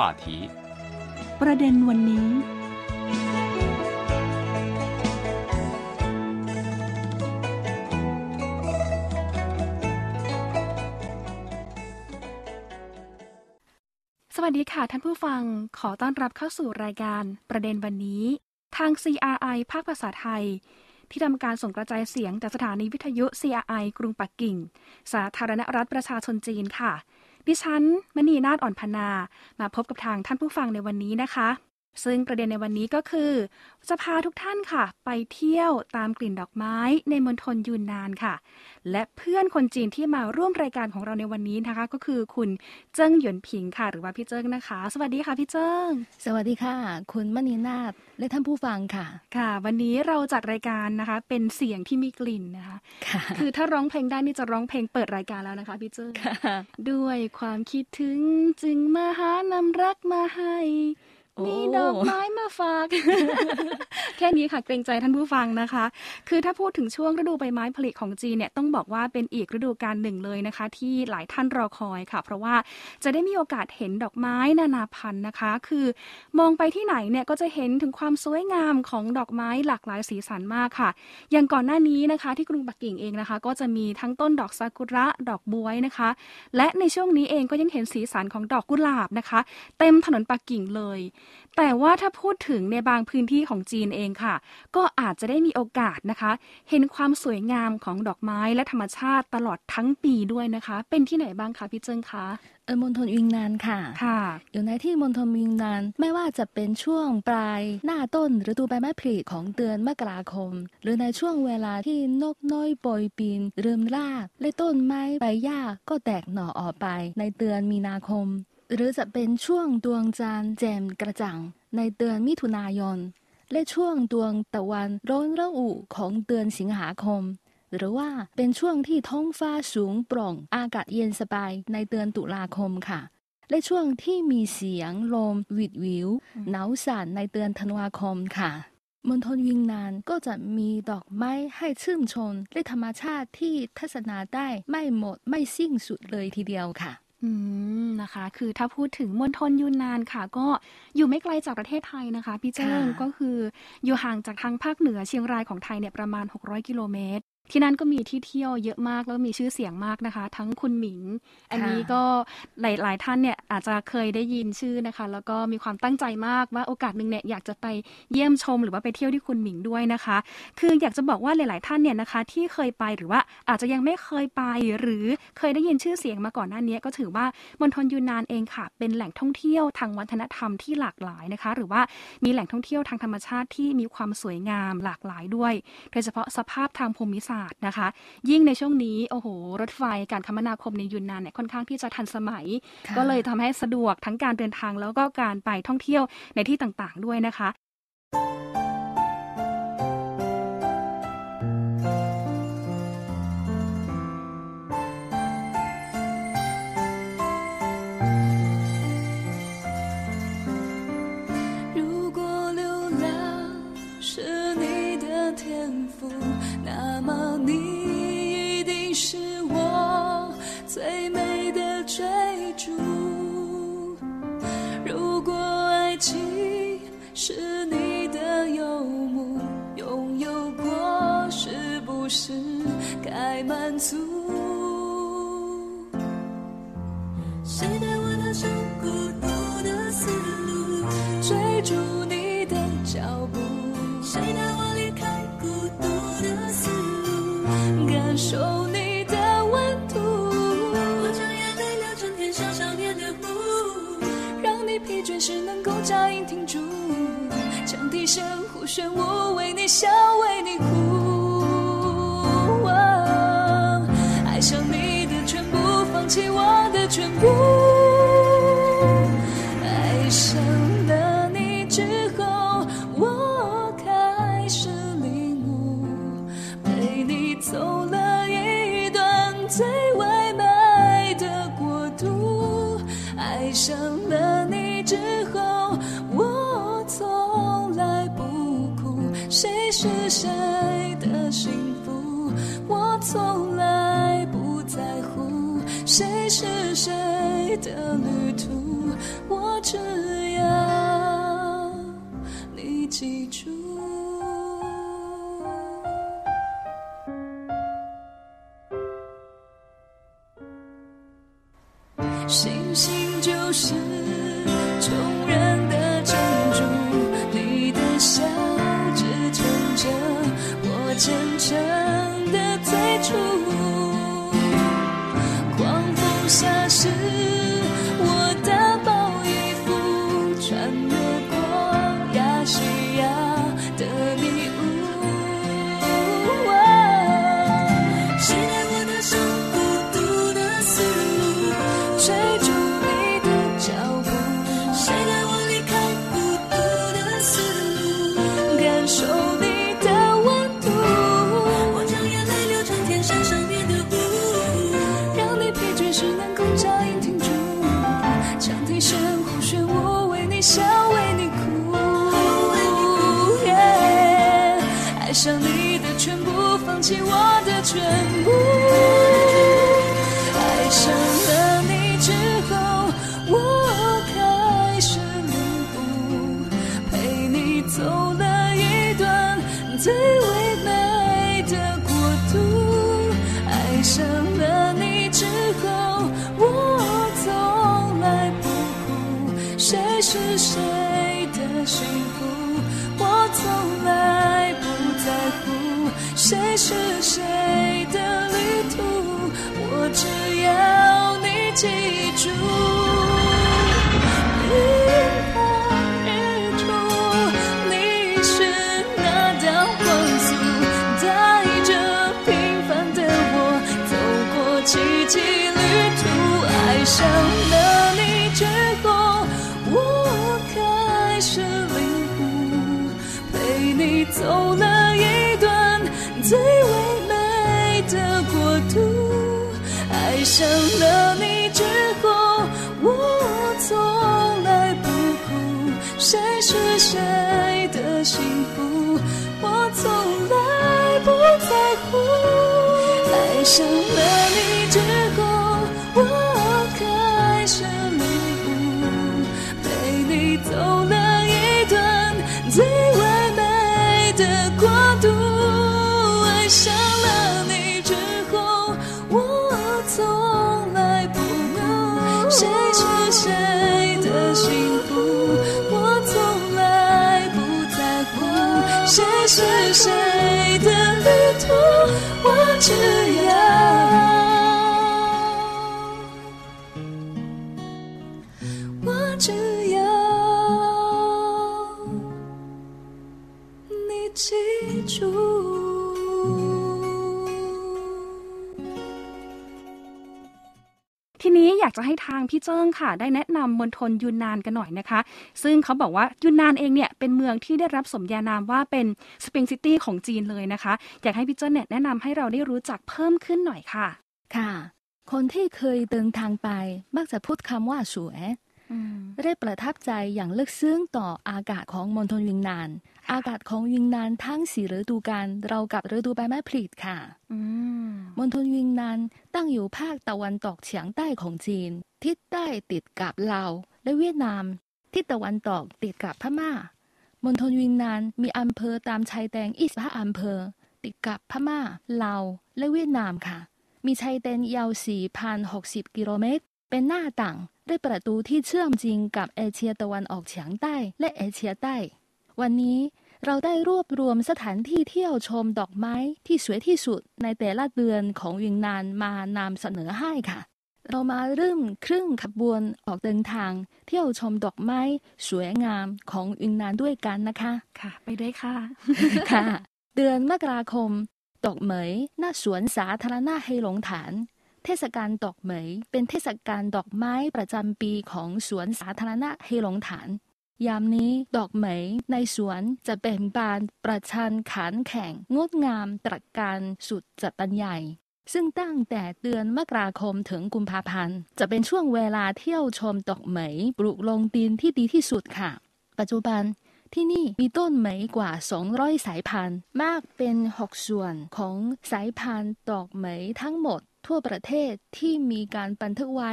话题。ประเด็นวันนี้ สวัสดีค่ะท่านผู้ฟัง ขอต้อนรับเข้าสู่รายการประเด็นวันนี้ ทาง CRI ภาคภาษาไทย ที่ทำการส่งกระจายเสียงจากสถานีวิทยุ CRI กรุงปักกิ่ง สาธารณรัฐประชาชนจีนค่ะ ดิฉันมณีนาฏอ่อนพนา มาพบกับทางท่านผู้ฟังในวันนี้นะคะ ซึ่งประเด็นในวันนี้ก็คือ จะพาทุกท่านค่ะ ไปเที่ยวตามกลิ่นดอกไม้ในมณฑลยูนนานค่ะ และเพื่อนคนจีนที่มาร่วมรายการของเราในวันนี้นะคะ ก็คือคุณเจิ้งหยวนผิงค่ะ หรือว่าพี่เจิ้งนะคะ สวัสดีค่ะพี่เจิ้ง สวัสดีค่ะ คุณมณีนาฏและท่านผู้ฟังค่ะ ค่ะ วันนี้เราจัดรายการนะคะ เป็นเสียงที่มีกลิ่นนะคะค่ะคือถ้าร้องเพลงได้นี่จะร้องเพลงเปิดรายการแล้วนะคะพี่เจิ้งด้วยความคิดถึงจึงมาหานำรักมาให้โอ้ มีดอกไม้มาฝาก แค่นี้ค่ะเกรงใจท่านผู้ฟังนะคะ คือถ้าพูดถึงช่วงฤดูใบไม้ผลิของจีนเนี่ยต้องบอกว่าเป็นอีกฤดูกาลหนึ่งเลยนะคะ ที่หลายท่านรอคอยค่ะ เพราะว่าจะได้มีโอกาสเห็นดอกไม้นานาพันธุ์นะคะ คือมองไปที่ไหนเนี่ยก็จะเห็นถึงความสวยงามของดอกไม้หลากหลายสีสันมากค่ะ อย่างก่อนหน้านี้นะคะ ที่กรุงปักกิ่งเองนะคะ ก็จะมีทั้งต้นดอกซากุระดอกบวยนะคะ และในช่วงนี้เองก็ยังเห็นสีสันของดอกกุหลาบนะคะ เต็มถนนปักกิ่งเลยแต่ว่าถ้าพูดถึงในบางพื้นที่ของจีนเองค่ะ ก็อาจจะได้มีโอกาสนะคะ เห็นความสวยงามของดอกไม้และธรรมชาติตลอดทั้งปีด้วยนะคะ เป็นที่ไหนบ้างคะพี่เจิ้งคะเออมณฑลวิงนานค่ะค่ะ อยู่ในที่มณฑลวิงนานไม่ว่าจะเป็นช่วงปลายหน้าต้นฤดูใบไม้ผลิของเดือนมกราคม หรือในช่วงเวลาที่นกน้อยโปรยปีนเริ่มล่าและต้นไม้ใบหญ้าก็แตกหน่อออกไปในเดือนมีนาคม หรือจะเป็นช่วงดวงจันทร์แจ่มกระจ่างในเดือนมิถุนายน และช่วงดวงตะวันร้อนระอุของเดือนสิงหาคม หรือว่าเป็นช่วงที่ท้องฟ้าสูงโปร่งอากาศเย็นสบายในเดือนตุลาคมค่ะ และช่วงที่มีเสียงลมวิดวิวหนาวสั่นในเดือนธันวาคมค่ะมณฑลวิงนานก็จะมีดอกไม้ให้ชื่นชมและธรรมชาติที่ทัศนาได้ไม่หมดไม่สิ้นสุดเลยทีเดียวค่ะ อืม นะคะ คือถ้าพูดถึงมณฑลยูนนานค่ะ ก็อยู่ไม่ไกลจากประเทศไทยนะคะ พี่เจิ้งค่ะ ก็คืออยู่ห่างจากทางภาคเหนือเชียงรายของไทยเนี่ยประมาณ 600 กิโลเมตร ที่นั่นก็มีที่เที่ยวเยอะมากแล้วก็มีชื่อเสียงมากนะคะ ทั้งคุณหมิง อันนี้ก็หลาย ๆ ท่านเนี่ยอาจจะเคยได้ยินชื่อนะคะ แล้วก็มีความตั้งใจมากว่าโอกาสหนึ่งเนี่ยอยากจะไปเยี่ยมชมหรือว่าไปเที่ยวที่คุณหมิงด้วยนะคะ คืออยากจะบอกว่าหลาย ๆ ท่านเนี่ยนะคะ ที่เคยไปหรือว่าอาจจะยังไม่เคยไปหรือเคยได้ยินชื่อเสียงมาก่อนหน้านี้ ก็ถือว่ามณฑลยูนนานเองค่ะ เป็นแหล่งท่องเที่ยวทางวัฒนธรรมที่หลากหลายนะคะ หรือว่ามีแหล่งท่องเที่ยวทางธรรมชาติที่มีความสวยงามหลากหลายด้วย โดยเฉพาะสภาพทางภูมิศาสตร์นะคะ ยิ่งในช่วงนี้โอ้โห รถไฟการคมนาคมในยูนนานเนี่ยค่อนข้างที่จะทันสมัยค่ะก็เลยทำให้สะดวกทั้งการเดินทางแล้วก็การไปท่องเที่ยวในที่ต่างๆด้วยนะคะ 天赋，那么你一定是我最美的追逐。如果爱情是你的游牧，拥有过是不是该满足？呼声，我为你笑，为你哭。星星就是穷人你疲倦时能 记住，日落日出，你是那道光束，带着平凡的我走过奇迹旅途。爱上了你之后，我开始领悟，陪你走了一段最唯美的国度。爱上了。在乎。爱上了你之后， จะให้ทางพี่เจิ้งค่ะ ได้แนะนำมณฑลยูนนานกันหน่อยนะคะ ซึ่งเขาบอกว่ายูนนานเองเนี่ยเป็นเมืองที่ได้รับสมญานามว่าเป็น Spring City ของจีนเลยนะคะ อยากให้พี่เจิ้งเนี่ยแนะนำให้เราได้รู้จักเพิ่มขึ้นหน่อยค่ะ ค่ะ คนที่เคยเดินทางไปมักจะพูดคำว่าสวยอืมได้ประทับใจอย่างลึกซึ้งต่ออากาศของมณฑลยูนนาน อากาศของยูนนานทั้งสี่ฤดูกาลราวกับฤดูใบไม้ผลิค่ะอืมมณฑลวิงนานตั้งอยู่ภาคตะวันตกเฉียงใต้ของจีน ทิศใต้ติดกับลาวและเวียดนาม ทิศตะวันตกติดกับพม่ามณฑลวิงนานมีอำเภอตามชายแดน25อำเภอ ติดกับพม่าลาวและเวียดนามค่ะ มีชายแดนยาว 4,060 กิโลเมตร เป็นหน้าต่างได้ประตูที่เชื่อมจีนกับเอเชียตะวันออกเฉียงใต้และเอเชียใต้ วันนี้ เราได้รวบรวมสถานที่เที่ยวชมดอกไม้ที่สวยที่สุดในแต่ละเดือนของวิงนานมานำเสนอให้ค่ะ เรามาเริ่มครึ่งขบวนออกเดินทาง เที่ยวชมดอกไม้สวยงามของวิงนานด้วยกันนะคะ ค่ะ ไปด้วยค่ะ ค่ะ เดือนมกราคม ดอกเหมยหน้าสวนสาธารณะเฮหลงฐานเทศกาลดอกเหมย เป็นเทศกาลดอกไม้ประจำปีของสวนสาธารณะเฮหลงฐาน ยามนี้ดอกเหมยในสวนจะเบ่งบานประชันขานแข่งงดงามตระกการสุดจะบรรยายซึ่งตั้งแต่เดือนมกราคมถึงกุมภาพันธ์ จะเป็นช่วงเวลาเที่ยวชมดอกเหมยปลูกลงดินที่ดีที่สุดค่ะ ปัจจุบันที่นี่มีต้นเหมยกว่า 200 สายพันธุ์ มากเป็น 6 ส่วนของสายพันธุ์ดอกเหมยทั้งหมดทั่วประเทศที่มีการบันทึกไว้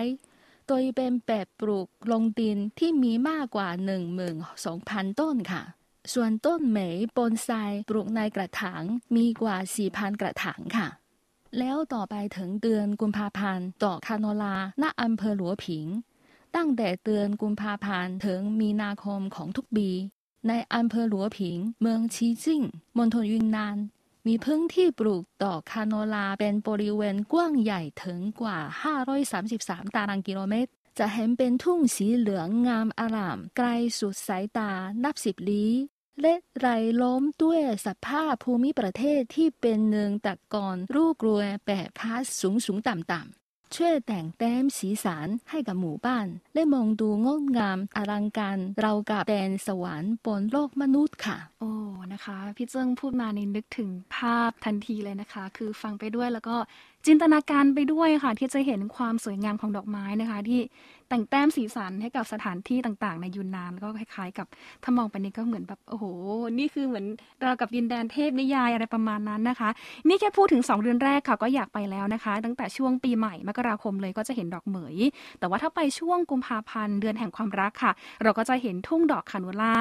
โดยเป็นแบบปลูกลงดินที่มีมากกว่า 12,000 ต้นค่ะ ส่วนต้นเหมยบอนไซปลูกในกระถางมีกว่า 4,000 กระถางค่ะ แล้วต่อไปถึงเดือนกุมภาพันธ์ดอกคาโนลาณอำเภอหลวผิง ตั้งแต่เดือนกุมภาพันธ์ถึงมีนาคมของทุกปีในอำเภอหลวผิง เมืองชีจิ้ง มณฑลยุนนาน มีพื้นที่ปลูกดอกคาโนลาเป็นบริเวณกว้างใหญ่ถึงกว่า 533 ตารางกิโลเมตร จะเห็นเป็นทุ่งสีเหลืองงามอาราม ไกลสุดสายตานับสิบลี้และไรล้อมด้วยสภาพภูมิประเทศที่เป็นเนืองตะกอนรูกรวยแบบพาสสูงสูงต่ำต่ำ ช่วยแต่งแต้มสีสันให้กับหมู่บ้าน และมองดูงดงามอลังการเรากับแดนสวรรค์บนโลกมนุษย์ค่ะ โอ้นะคะ พี่เจิ้งพูดมานี่นึกถึงภาพทันทีเลยนะคะ คือฟังไปด้วยแล้วก็จินตนาการไปด้วยค่ะ ที่จะเห็นความสวยงามของดอกไม้นะคะ ที่ แต่งแต้มสีสันให้กับสถานที่ต่างๆ ในยูนนานแล้วก็คล้ายๆ กับถ้ามองไปนี่ก็เหมือนแบบโอ้โห นี่คือเหมือนเรากับดินแดนเทพนิยายอะไรประมาณนั้นนะคะ นี่แค่พูดถึง 2 เดือนแรกค่ะก็อยากไปแล้วนะคะ ตั้งแต่ช่วงปีใหม่มกราคมเลยก็จะเห็นดอกเหมย แต่ว่าถ้าไปช่วงกุมภาพันธ์เดือนแห่งความรักค่ะ เราก็จะเห็นทุ่งดอกคานูล่า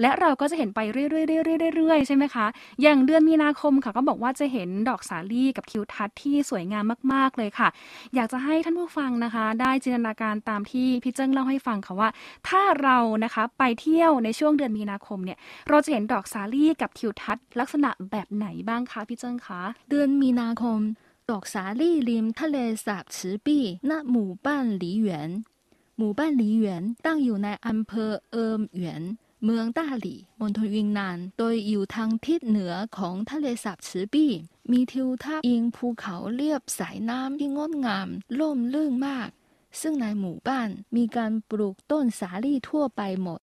และเราก็จะเห็นไปเรื่อยๆเรื่อยๆใช่ไหมคะ อย่างเดือนมีนาคมค่ะก็บอกว่าจะเห็นดอกสาลี่กับทิวทัศน์ที่สวยงามมาก ๆเลยค่ะ อยากจะให้ท่านผู้ฟังนะคะ ได้จินตนาการตามที่พี่เจิ้งเล่าให้ฟังค่ะว่า ถ้าเรานะคะไปเที่ยวในช่วงเดือนมีนาคมเนี่ยเราจะเห็นดอกสาลี่กับทิวทัศน์ลักษณะแบบไหนบ้างคะพี่เจิ้งคะเดือนมีนาคมดอกสาลี่ริมทะเลสาบ池壁ณหมู่บ้านหลีหยวนหมู่บ้านหลีหยวนตั้งอยู่ในอำเภอเอิมหยวน เมืองต้าหลี่มณฑลวิงนาน โดยอยู่ทางทิศเหนือของทะเลสาบ池壁มีทิวทัศน์อิงภูเขาเรียบสายน้ำที่งดงามล่มลื่นมาก ซึ่งในหมู่บ้านมีการปลูกต้นสาลี่ทั่วไปหมด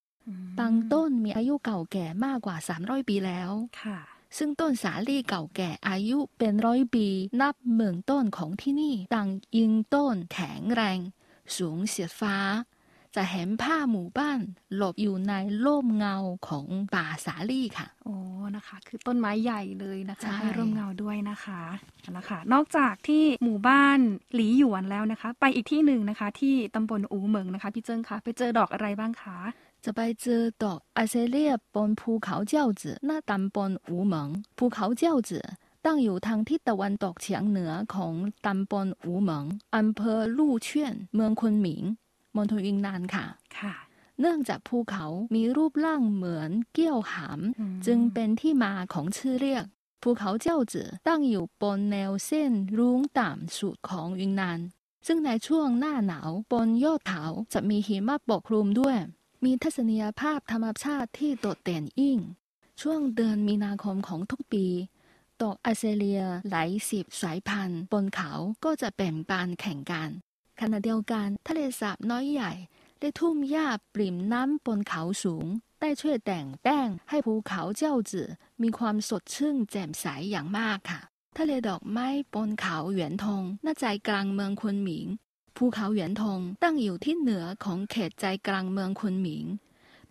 บางต้นมีอายุเก่าแก่มากกว่า 300 ปีแล้วค่ะ ซึ่งต้นสาลี่เก่าแก่อายุเป็นร้อยปี นับหมื่นต้นของที่นี่ต่างยิงต้นแข็งแรง สูงเสียดฟ้า จะเห็นผ้าหมู่บ้านหลบอยู่ในร่มเงาของป่าสาลี่ค่ะ โอ้นะคะ คือต้นไม้ใหญ่เลยนะคะใช่ให้ร่มเงาด้วยนะคะเอาละค่ะนอกจากที่หมู่บ้านหลีหยวนแล้วนะคะ ไปอีกที่หนึ่งนะคะ ที่ตำบลอูเหมิงนะคะพี่เจิ้งคะไปเจอดอกอะไรบ้างคะจะไปเจอดอกอาเซเลียบนภูเขาเจ้าจือหน้าตำบลอูเหมิงภูเขาเจ้าจือตั้งอยู่ทางทิศตะวันตกเฉียงเหนือของตำบลอูเหมิงอำเภอลู่เชียน เมืองคุนหมิง มณฑลวิงนานค่ะค่ะ เนื่องจากภูเขามีรูปร่างเหมือนเกี้ยวหามอืมจึงเป็นที่มาของชื่อเรียก ภูเขาเจ้าจือตั้งอยู่บนแนวเส้นรุ้งต่ำสุดของวิงนาน ซึ่งในช่วงหน้าหนาวบนยอดเขาจะมีหิมะปกคลุมด้วย มีทัศนียภาพธรรมชาติที่โดดเด่นยิ่ง ช่วงเดือนมีนาคมของทุกปีดอกอาเซเลียหลายสิบสายพันธุ์บนเขาก็จะแบ่งบานแข่งกัน ขณะเดียวกันทะเลสาบน้อยใหญ่ได้ทุ่มหญ้าปริ่มน้ำบนเขาสูง ได้ช่วยแต่งแป้งให้ภูเขาเจ้าจือมีความสดชื่นแจ่มใสอย่างมากค่ะ ทะเลดอกไม้บนเขาเหวียนทงณใจกลางเมืองคุนหมิง ภูเขาเหวียนทงตั้งอยู่ที่เหนือของเขตใจกลางเมืองคุนหมิง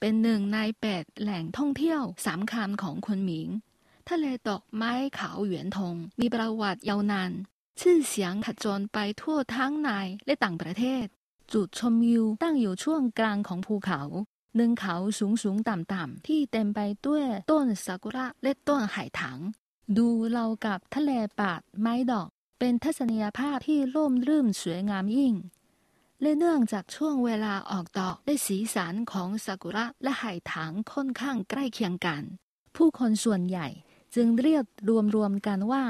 เป็นหนึ่งในแปดแหล่งท่องเที่ยวสำคัญของคุนหมิง ทะเลดอกไม้เขาเหวียนทงมีประวัติยาวนาน ชื่อเสียงขจรไปทั่วทั้งในและต่างประเทศ จุดชมวิวตั้งอยู่ช่วงกลางของภูเขาเนินเขาสูงสูงต่ำต่ำที่เต็มไปด้วยต้นซากุระและต้นไหถัง ดูเรากับทะเลปาดไม้ดอก เป็นทัศนียภาพที่ร่มรื่นสวยงามยิ่ง และเนื่องจากช่วงเวลาออกดอกและสีสันของซากุระและไหถังค่อนข้างใกล้เคียงกัน ผู้คนส่วนใหญ่จึงเรียกรวมๆกันว่า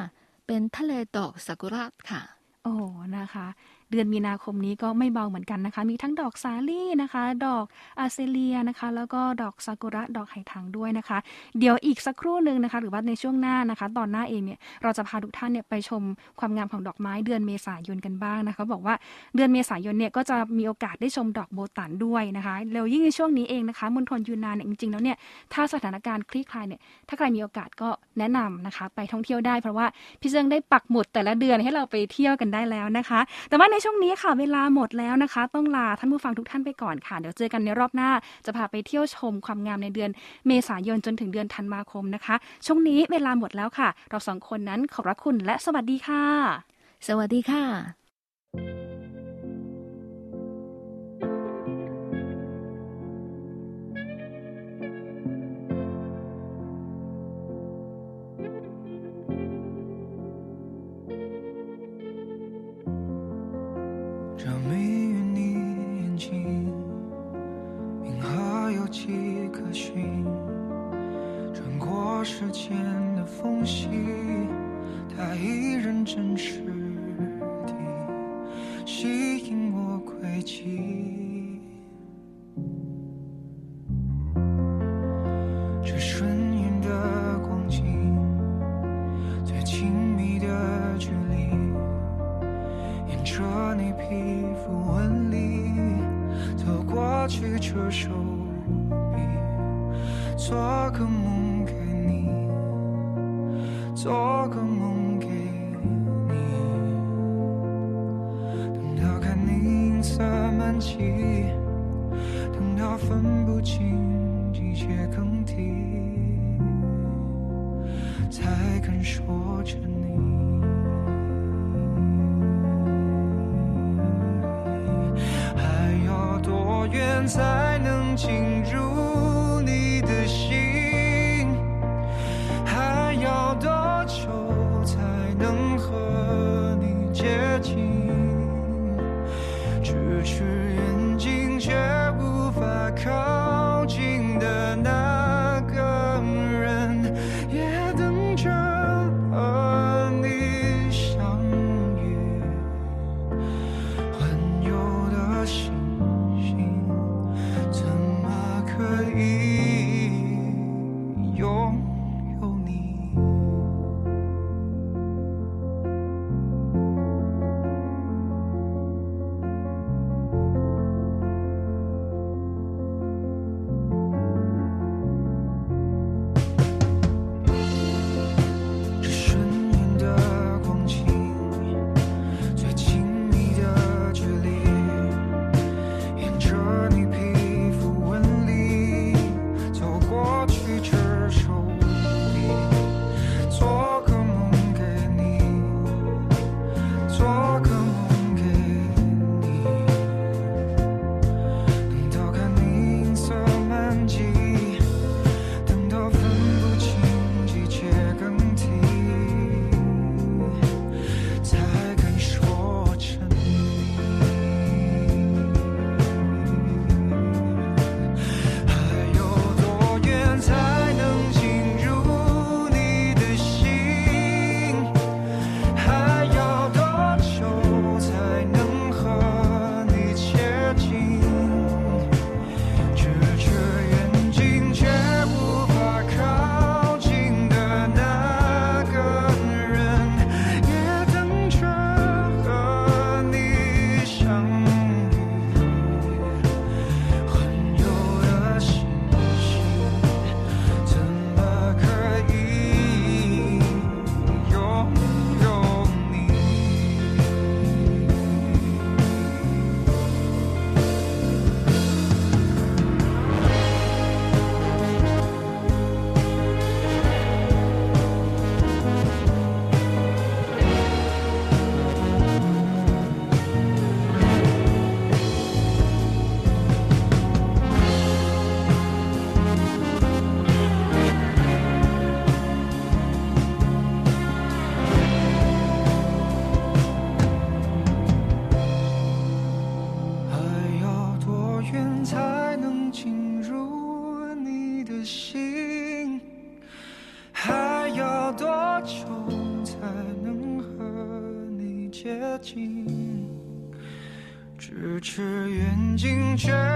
เป็นทะเลดอกซากุระค่ะ โอ้นะคะ เดือนมีนาคมนี้ก็ไม่เบาเหมือนกันนะคะ มีทั้งดอกสาลี่นะคะ ดอกอาเซเลียนะคะ แล้วก็ดอกซากุระดอกไหทางด้วยนะคะ เดี๋ยวอีกสักครู่หนึ่งนะคะ หรือว่าในช่วงหน้านะคะ ตอนหน้าเองเนี่ยเราจะพาทุกท่านเนี่ยไปชมความงามของดอกไม้เดือนเมษายนกันบ้างนะคะ บอกว่าเดือนเมษายนเนี่ยก็จะมีโอกาสได้ชมดอกโบตันด้วยนะคะแล้วยิ่งในช่วงนี้เองนะคะมณฑลยูนนานเนี่ยจริงๆแล้วเนี่ยถ้าสถานการณ์คลี่คลายเนี่ยถ้าใครมีโอกาสก็แนะนำนะคะ ไปท่องเที่ยวได้เพราะว่าพี่เจิงได้ปักหมุดแต่ละเดือนให้เราไปเที่ยวกันได้แล้วนะคะ แต่ว่าในช่วงนี้ค่ะ เวลาหมดแล้วนะคะ ต้องลาท่านผู้ฟังทุกท่านไปก่อนค่ะ เดี๋ยวเจอกันในรอบหน้า จะพาไปเที่ยวชมความงามในเดือนเมษายนจนถึงเดือนธันวาคมนะคะ ช่วงนี้เวลาหมดแล้วค่ะ เราสองคนนั้นขอบพระคุณและสวัสดีค่ะ สวัสดีค่ะ me. 今日 church.